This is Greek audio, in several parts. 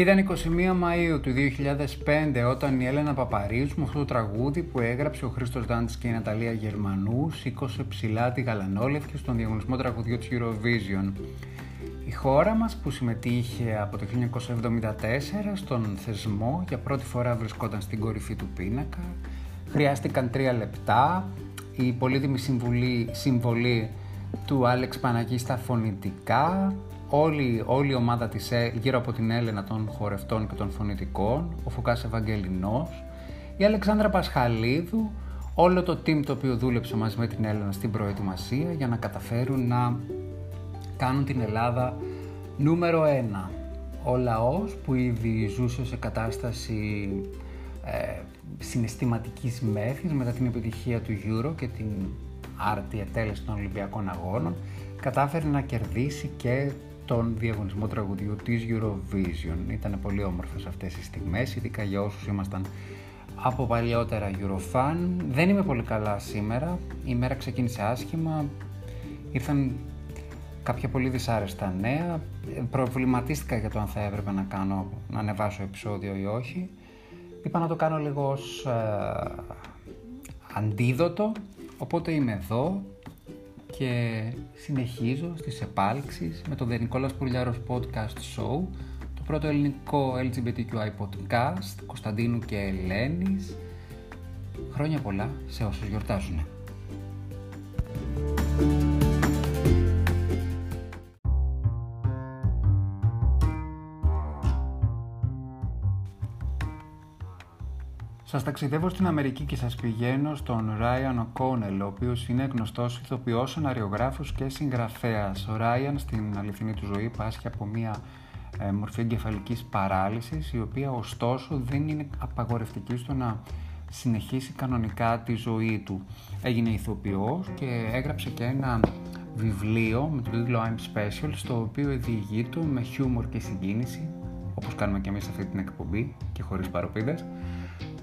Ήταν 21 Μαΐου του 2005 όταν η Έλενα Παπαρίζου με αυτό το τραγούδι που έγραψε ο Χρήστος Δάντης και η Ναταλία Γερμανού σήκωσε ψηλά τη γαλανόλευκη στον διαγωνισμό τραγουδιού της Eurovision. Η χώρα μας που συμμετείχε από το 1974 στον θεσμό για πρώτη φορά βρισκόταν στην κορυφή του πίνακα. Χρειάστηκαν τρία λεπτά. Η πολύτιμη συμβολή, συμβολή του Άλεξ Παναγής στα φωνητικά, όλη, όλη η ομάδα της ε, γύρω από την Έλενα των χορευτών και των φωνητικών, ο Φωκάς Ευαγγελινός, η Αλεξάνδρα Πασχαλίδου, όλο το team το οποίο δούλεψε μαζί με την Έλενα στην προετοιμασία για να καταφέρουν να κάνουν την Ελλάδα νούμερο ένα. Ο λαός που ήδη ζούσε σε κατάσταση ε, συναισθηματικής μέθης μετά την επιτυχία του Euro και την άρτη ετέλεση των Ολυμπιακών Αγώνων κατάφερε να κερδίσει και τον διαγωνισμό τραγουδιού της Eurovision. Ήταν πολύ όμορφες αυτές οι στιγμές, ειδικά για όσους ήμασταν από παλιότερα Eurofan. Δεν είμαι πολύ καλά σήμερα, η μέρα ξεκίνησε άσχημα, ήρθαν κάποια πολύ δυσάρεστα νέα, προβληματίστηκα για το αν θα έπρεπε να κάνω, να ανεβάσω επεισόδιο ή όχι. Είπα να το κάνω λίγο ως ε, αντίδοτο, οπότε είμαι εδώ και συνεχίζω στις επάλξεις με το The Νικόλας Πουρλιάρος Podcast Show, το πρώτο ελληνικό LGBTQI podcast Κωνσταντίνου και Ελένης. Χρόνια πολλά σε όσους γιορτάζουν. Σας ταξιδεύω στην Αμερική και σας πηγαίνω στον Ράιαν O'Connell, ο οποίος είναι γνωστός ηθοποιός, σεναριογράφος και συγγραφέας. Ο Ράιαν στην αληθινή του ζωή πάσχει από μια ε, μορφή εγκεφαλικής παράλυσης, η οποία ωστόσο δεν είναι απαγορευτική στο να συνεχίσει κανονικά τη ζωή του. Έγινε ηθοποιός και έγραψε και ένα βιβλίο με τον τίτλο I'm Special, στο οποίο του με χιούμορ και συγκίνηση, όπως κάνουμε και εμείς αυτή την εκπομπή και χωρίς παροπίδες,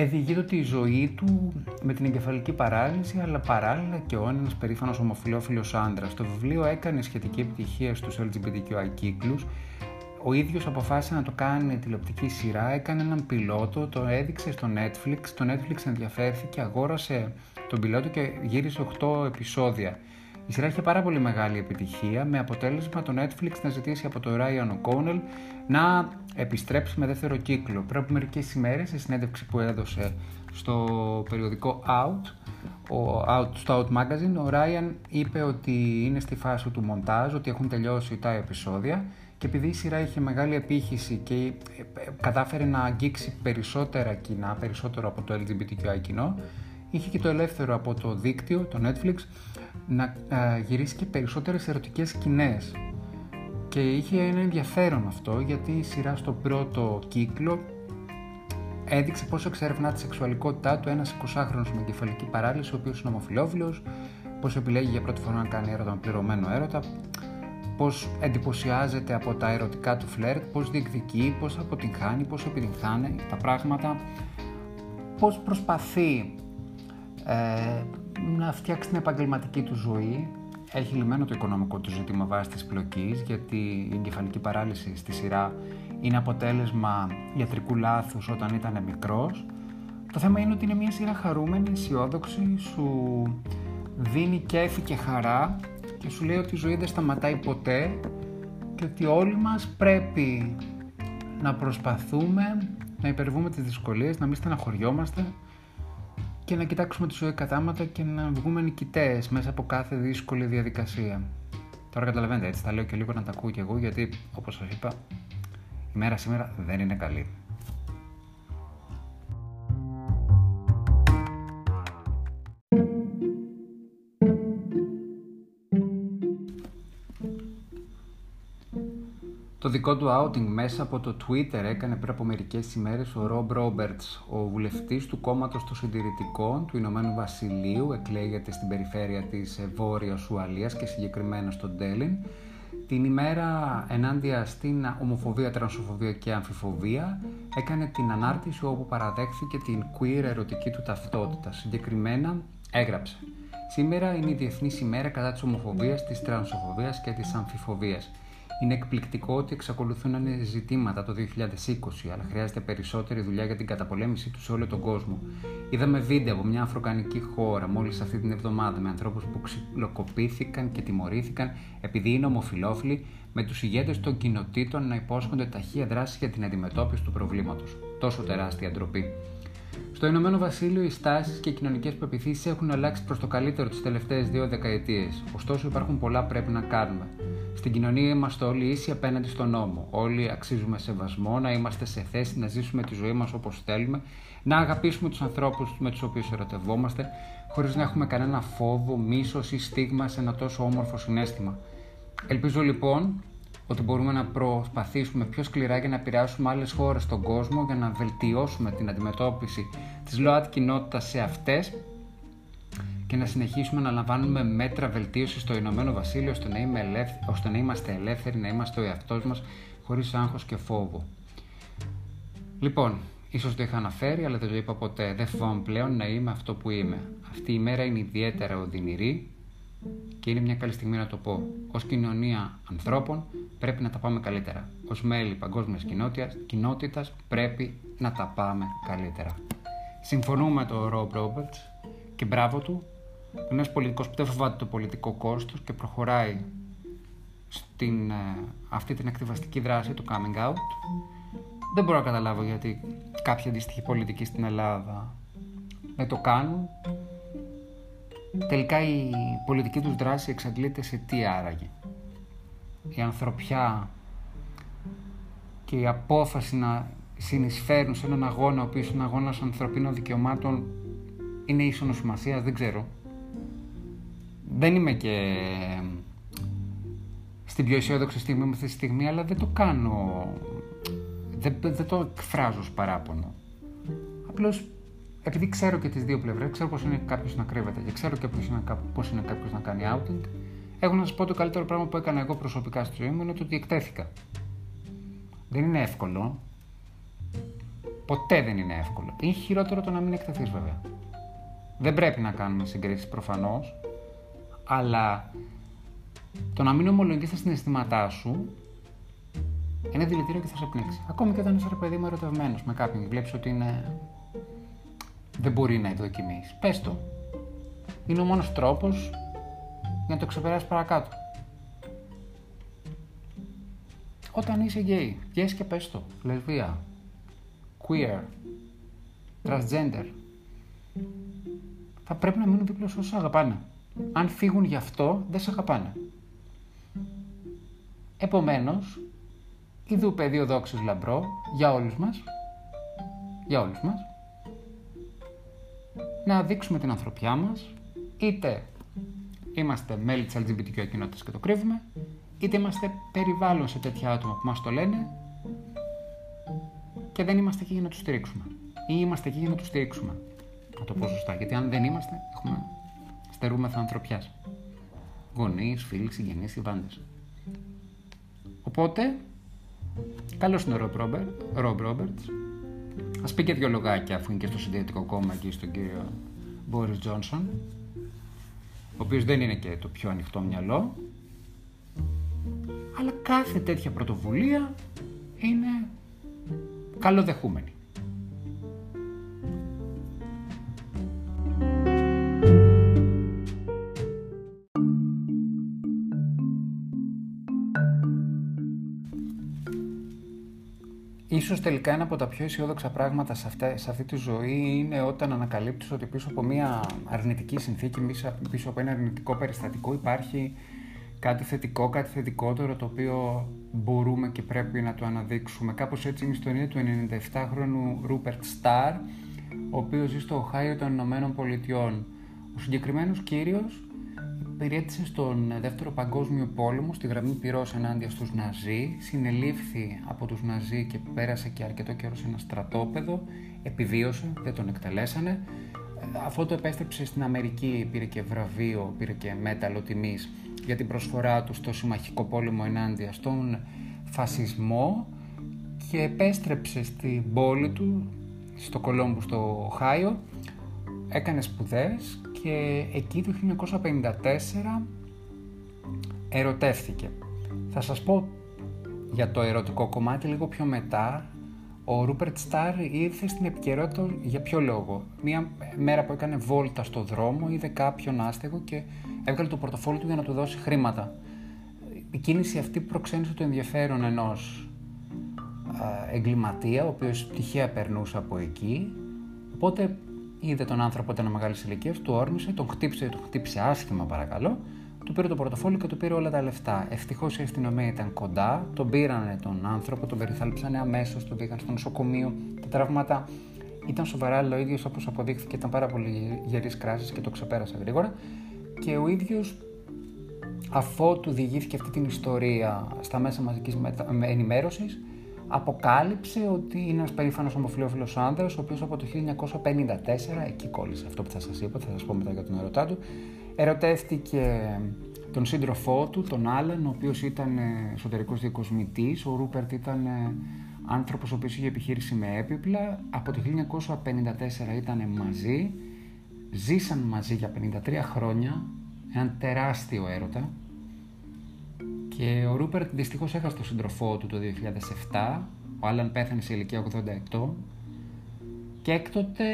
Εδηγείται τη ζωή του με την εγκεφαλική παράλυση, αλλά παράλληλα και ο ένα περήφανος ομοφυλόφιλο άντρας. Το βιβλίο έκανε σχετική επιτυχία στους LGBTQI κύκλου. Ο ίδιος αποφάσισε να το κάνει τηλεοπτική σειρά, έκανε έναν πιλότο, το έδειξε στο Netflix. Το Netflix ενδιαφέρθηκε, αγόρασε τον πιλότο και γύρισε 8 επεισόδια. Η σειρά είχε πάρα πολύ μεγάλη επιτυχία με αποτέλεσμα το Netflix να ζητήσει από τον Ryan O'Connell να επιστρέψει με δεύτερο κύκλο. Πριν από μερικές ημέρες, σε συνέντευξη που έδωσε στο περιοδικό Out, ο Out, στο Out Magazine, ο Ryan είπε ότι είναι στη φάση του μοντάζ, ότι έχουν τελειώσει τα επεισόδια και επειδή η σειρά είχε μεγάλη επίχυση και ε, κατάφερε να αγγίξει περισσότερα κοινά, περισσότερο από το LGBTQI κοινό, είχε και το ελεύθερο από το δίκτυο, το Netflix, να γυρίσει και περισσότερες ερωτικές σκηνές. Και είχε ένα ενδιαφέρον αυτό γιατί η σειρά στο πρώτο κύκλο έδειξε πόσο εξερευνά τη σεξουαλικότητά του ένας 20χρονο με εγκεφαλική παράλυση, ο οποίος είναι ομοφυλόφιλο, πώς επιλέγει για πρώτη φορά να κάνει έρωτα με πληρωμένο έρωτα, πώς εντυπωσιάζεται από τα ερωτικά του φλερτ, πώς διεκδικεί, πώς αποτυγχάνει, πώς επιτυγχάνει τα πράγματα, πώς προσπαθεί ε, να φτιάξει την επαγγελματική του ζωή. Έχει λυμμένο το οικονομικό του ζήτημα βάσει της πλοκής, γιατί η εγκεφαλική παράλυση στη σειρά είναι αποτέλεσμα ιατρικού λάθους όταν ήταν μικρός. Το θέμα είναι ότι είναι μια σειρά χαρούμενη, αισιόδοξη, σου δίνει κέφι και χαρά και σου λέει ότι η ζωή δεν σταματάει ποτέ και ότι όλοι μας πρέπει να προσπαθούμε να υπερβούμε τις δυσκολίες, να μην στεναχωριόμαστε και να κοιτάξουμε τη ζωή κατάματα και να βγούμε νικητές μέσα από κάθε δύσκολη διαδικασία. Τώρα καταλαβαίνετε, έτσι θα λέω και λίγο να τα ακούω κι εγώ, γιατί όπως σας είπα, η μέρα σήμερα δεν είναι καλή. Το δικό του outing μέσα από το Twitter έκανε πριν από μερικές ημέρες ο Rob Roberts, ο βουλευτής του κόμματος των συντηρητικών του Ηνωμένου Βασιλείου, εκλέγεται στην περιφέρεια της Βόρειας Ουαλίας και συγκεκριμένα στο Ντέλιν, την ημέρα ενάντια στην ομοφοβία, τρανσοφοβία και αμφιφοβία έκανε την ανάρτηση όπου παραδέχθηκε την queer ερωτική του ταυτότητα. Συγκεκριμένα έγραψε «Σήμερα είναι η Διεθνής ημέρα κατά της ομοφοβίας, της τρανσοφοβίας και της αμφιφοβίας. Είναι εκπληκτικό ότι εξακολουθούν να είναι ζητήματα το 2020, αλλά χρειάζεται περισσότερη δουλειά για την καταπολέμησή τους σε όλο τον κόσμο. Είδαμε βίντεο από μια αφροκανική χώρα μόλις αυτή την εβδομάδα με ανθρώπους που ξυλοκοπήθηκαν και τιμωρήθηκαν επειδή είναι ομοφυλόφιλοι, με τους ηγέτες των κοινοτήτων να υπόσχονται ταχεία δράση για την αντιμετώπιση του προβλήματος. Τόσο τεράστια ντροπή. Στο Ηνωμένο Βασίλειο, οι στάσεις και οι κοινωνικές πεπιθήσεις έχουν αλλάξει προς το καλύτερο τις τελευταίες δύο δεκαετίες. Ωστόσο, υπάρχουν πολλά πρέπει να κάνουμε. Στην κοινωνία είμαστε όλοι ίσοι απέναντι στον νόμο. Όλοι αξίζουμε σεβασμό, να είμαστε σε θέση να ζήσουμε τη ζωή μας όπως θέλουμε, να αγαπήσουμε τους ανθρώπους με τους οποίους ερωτευόμαστε, χωρίς να έχουμε κανένα φόβο, μίσος ή στίγμα σε ένα τόσο όμορφο συνέστημα. Ελπίζω λοιπόν ότι μπορούμε να προσπαθήσουμε πιο σκληρά για να επηρεάσουμε άλλες χώρες στον κόσμο για να βελτιώσουμε την αντιμετώπιση της ΛΟΑΤ κοινότητας σε αυτές και να συνεχίσουμε να λαμβάνουμε μέτρα βελτίωσης στο Ηνωμένο Βασίλειο ώστε να, ώστε να είμαστε ελεύθεροι, να είμαστε ο εαυτός μας χωρίς άγχος και φόβο. Λοιπόν, ίσως το είχα αναφέρει, αλλά δεν το είπα ποτέ. Δεν φοβάμαι πλέον να είμαι αυτό που είμαι. Αυτή η μέρα είναι ιδιαίτερα οδυνηρή και είναι μια καλή στιγμή να το πω. Ω κοινωνία ανθρώπων πρέπει να τα πάμε καλύτερα. Ω μέλη παγκόσμιας κοινότητας πρέπει να τα πάμε καλύτερα. Συμφωνούμε με τον Ρομπ Ρόμπερτ και μπράβο του. Ένας πολιτικός που δεν φοβάται το πολιτικό κόστος και προχωράει στην, ε, αυτή την ακτιβαστική δράση του coming out. Δεν μπορώ να καταλάβω γιατί κάποιοι αντίστοιχοι πολιτικοί στην Ελλάδα δεν το κάνουν Τελικά η πολιτική τους δράση εξαντλείται σε τι άραγε. Η ανθρωπιά και η απόφαση να συνεισφέρουν σε έναν αγώνα ο οποίος είναι αγώνας ανθρωπίνων δικαιωμάτων είναι ίσονος σημασίας, δεν ξέρω. Δεν είμαι και στην πιο αισιόδοξη στιγμή με αυτή τη στιγμή, αλλά δεν το κάνω, δεν, δεν το εκφράζω ως παράπονο. Απλώς επειδή ξέρω και τις δύο πλευρές, ξέρω πώ είναι κάποιος να κρύβεται και ξέρω και πώ είναι, πώς είναι κάποιος να κάνει outing, έχω να σας πω το καλύτερο πράγμα που έκανα εγώ προσωπικά στη ζωή μου είναι το ότι εκτέθηκα. Δεν είναι εύκολο. Ποτέ δεν είναι εύκολο. Είναι χειρότερο το να μην εκτεθείς βέβαια. Δεν πρέπει να κάνουμε συγκρίσεις προφανώς, αλλά το να μην ομολογείς τα συναισθήματά σου είναι δηλητήριο και θα σε πνίξει. Ακόμη και όταν είσαι ρε παιδί μου ερωτευμένος με κάποιον και βλέπεις ότι είναι δεν μπορεί να ευδοκιμήσει. Πες το. Είναι ο μόνος τρόπος για να το ξεπεράσεις παρακάτω. Όταν είσαι γκέι, βγες και πες το. Λεσβία, queer, transgender. Θα πρέπει να μείνουν δίπλα σου όσους αγαπάνε. Αν φύγουν γι' αυτό, δεν σε αγαπάνε. Επομένως, ειδού πεδίο δόξης λαμπρό για όλους μας, για όλους μας, να δείξουμε την ανθρωπιά μας, είτε είμαστε μέλη της LGBTQ κοινότητας και το κρύβουμε, είτε είμαστε περιβάλλον σε τέτοια άτομα που μας το λένε και δεν είμαστε εκεί για να τους στηρίξουμε. Ή είμαστε εκεί για να τους στηρίξουμε. Να το πω σωστά, γιατί αν δεν είμαστε, έχουμε στερούμε ανθρωπιάς. Γονείς, φίλοι, συγγενείς, συμβάντες. Οπότε, καλώς είναι ο Ρομπ Ρόμπερτς, Α πει και δύο λογάκια αφού είναι και στο συντηρητικό κόμμα εκεί στον κύριο Μπόρις Τζόνσον ο οποίος δεν είναι και το πιο ανοιχτό μυαλό αλλά κάθε τέτοια πρωτοβουλία είναι καλοδεχούμενη. Ίσως τελικά ένα από τα πιο αισιόδοξα πράγματα σε, σε αυτή τη ζωή είναι όταν ανακαλύπτεις ότι πίσω από μια αρνητική συνθήκη, πίσω από ένα αρνητικό περιστατικό υπάρχει κάτι θετικό, κάτι θετικότερο το οποίο μπορούμε και πρέπει να το αναδείξουμε. Κάπως έτσι είναι η ιστορία του 97χρονου Ρούπερτ Σταρ, ο οποίος ζει στο Οχάιο των Ηνωμένων Πολιτειών. Ο συγκεκριμένος κύριος υπηρέτησε στον Δεύτερο Παγκόσμιο Πόλεμο στη γραμμή πυρός ενάντια στους Ναζί, συνελήφθη από τους Ναζί και πέρασε και αρκετό καιρό σε ένα στρατόπεδο, επιβίωσε, δεν τον εκτελέσανε. Αφού το επέστρεψε στην Αμερική πήρε και βραβείο, πήρε και μέταλλο τιμής για την προσφορά του στο συμμαχικό πόλεμο ενάντια στον φασισμό και επέστρεψε στην πόλη του, στο Κολόμπους στο Οχάιο, έκανε σπουδές και εκεί το 1954 ερωτεύθηκε. Θα σας πω για το ερωτικό κομμάτι λίγο πιο μετά. Ο Ρούπερτ Στάρ ήρθε στην επικαιρότητα για ποιο λόγο; Μία μέρα που έκανε βόλτα στο δρόμο είδε κάποιον άστεγο και έβγαλε το πορτοφόλι του για να του δώσει χρήματα. Η κίνηση αυτή προξένησε το ενδιαφέρον ενός εγκληματία, ο οποίος τυχαία περνούσε από εκεί. Οπότε είδε τον άνθρωπο ήταν μεγάλης ηλικίας, του όρμησε, τον χτύπησε, τον χτύπησε άσχημα παρακαλώ του πήρε το πορτοφόλι και του πήρε όλα τα λεφτά. Ευτυχώς η αστυνομία ήταν κοντά, τον πήρανε τον άνθρωπο, τον περιθάλψανε αμέσως, τον πήγαν στο νοσοκομείο. Τα τραύματα ήταν σοβαρά, αλλά ο ίδιος όπως αποδείχθηκε ήταν πάρα πολύ γερής κράσης και το ξεπέρασε γρήγορα. Και ο ίδιος, αφότου διηγήθηκε αυτή την ιστορία στα μέσα μαζικής ενημέρωσης, αποκάλυψε ότι είναι ένας περήφανος ομοφυλόφιλο άνδρας, ο οποίος από το 1954, εκεί κόλλησε αυτό που θα σας είπα, θα σας πω μετά για τον ερωτά του, Ερωτεύτηκε τον σύντροφό του, τον Άλεν, ο οποίος ήταν ε, εσωτερικός διακοσμητής. Ο Ρούπερτ ήταν ε, άνθρωπος ο οποίος είχε επιχείρηση με έπιπλα. Από το 1954 ήταν μαζί. Ζήσαν μαζί για 53 χρόνια. Έναν τεράστιο έρωτα. Και ο Ρούπερτ δυστυχώς έχασε τον σύντροφό του το 2007. Ο Άλεν πέθανε σε ηλικία 80 ετών. Και έκτοτε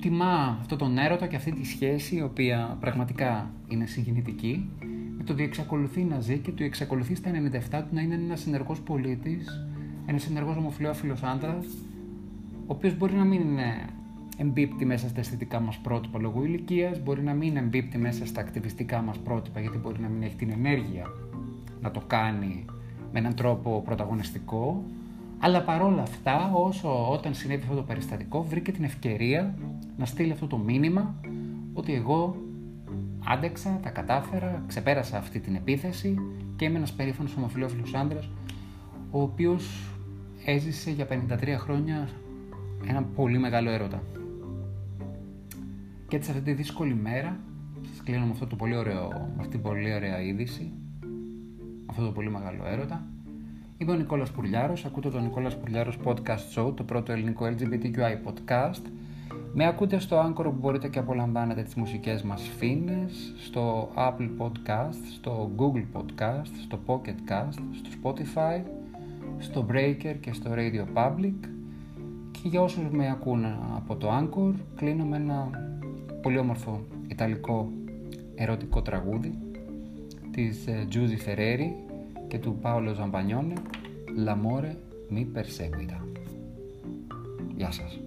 τιμά αυτό τον έρωτα και αυτή τη σχέση η οποία πραγματικά είναι συγκινητική με το ότι εξακολουθεί να ζει και το εξακολουθεί στα 97 του να είναι ένας ενεργός πολίτης, ένας ενεργός ομοφυλόφιλο άντρας, ο οποίος μπορεί να μην είναι εμπίπτει μέσα στα αισθητικά μας πρότυπα λόγω ηλικίας, μπορεί να μην εμπίπτει μέσα στα ακτιβιστικά μας πρότυπα γιατί μπορεί να μην έχει την ενέργεια να το κάνει με έναν τρόπο πρωταγωνιστικό, αλλά παρόλα αυτά, όσο όταν συνέβη αυτό το περιστατικό, βρήκε την ευκαιρία να στείλει αυτό το μήνυμα ότι εγώ άντεξα, τα κατάφερα, ξεπέρασα αυτή την επίθεση και είμαι ένας περήφανος ομοφιλόφιλος άντρας ο οποίος έζησε για 53 χρόνια ένα πολύ μεγάλο έρωτα. Και έτσι αυτή τη δύσκολη μέρα σας κλείνω με αυτό το πολύ ωραίο, με αυτή την πολύ ωραία είδηση αυτό το πολύ μεγάλο έρωτα Είμαι ο Νικόλας Πουρλιάρος, ακούτε το Νικόλας Πουρλιάρος Podcast Show, το πρώτο ελληνικό LGBTQI podcast. Με ακούτε στο Anchor που μπορείτε και απολαμβάνετε τις μουσικές μας φίνες, στο Apple Podcast, στο Google Podcast, στο Pocket Cast, στο Spotify, στο Breaker και στο Radio Public. Και για όσους με ακούνε από το Anchor, κλείνω με ένα πολύ όμορφο ιταλικό ερωτικό τραγούδι της Giusy Ferreri και του Πάολο Ζαμπανιόνε «L'amore mi perseguita». Γεια σας.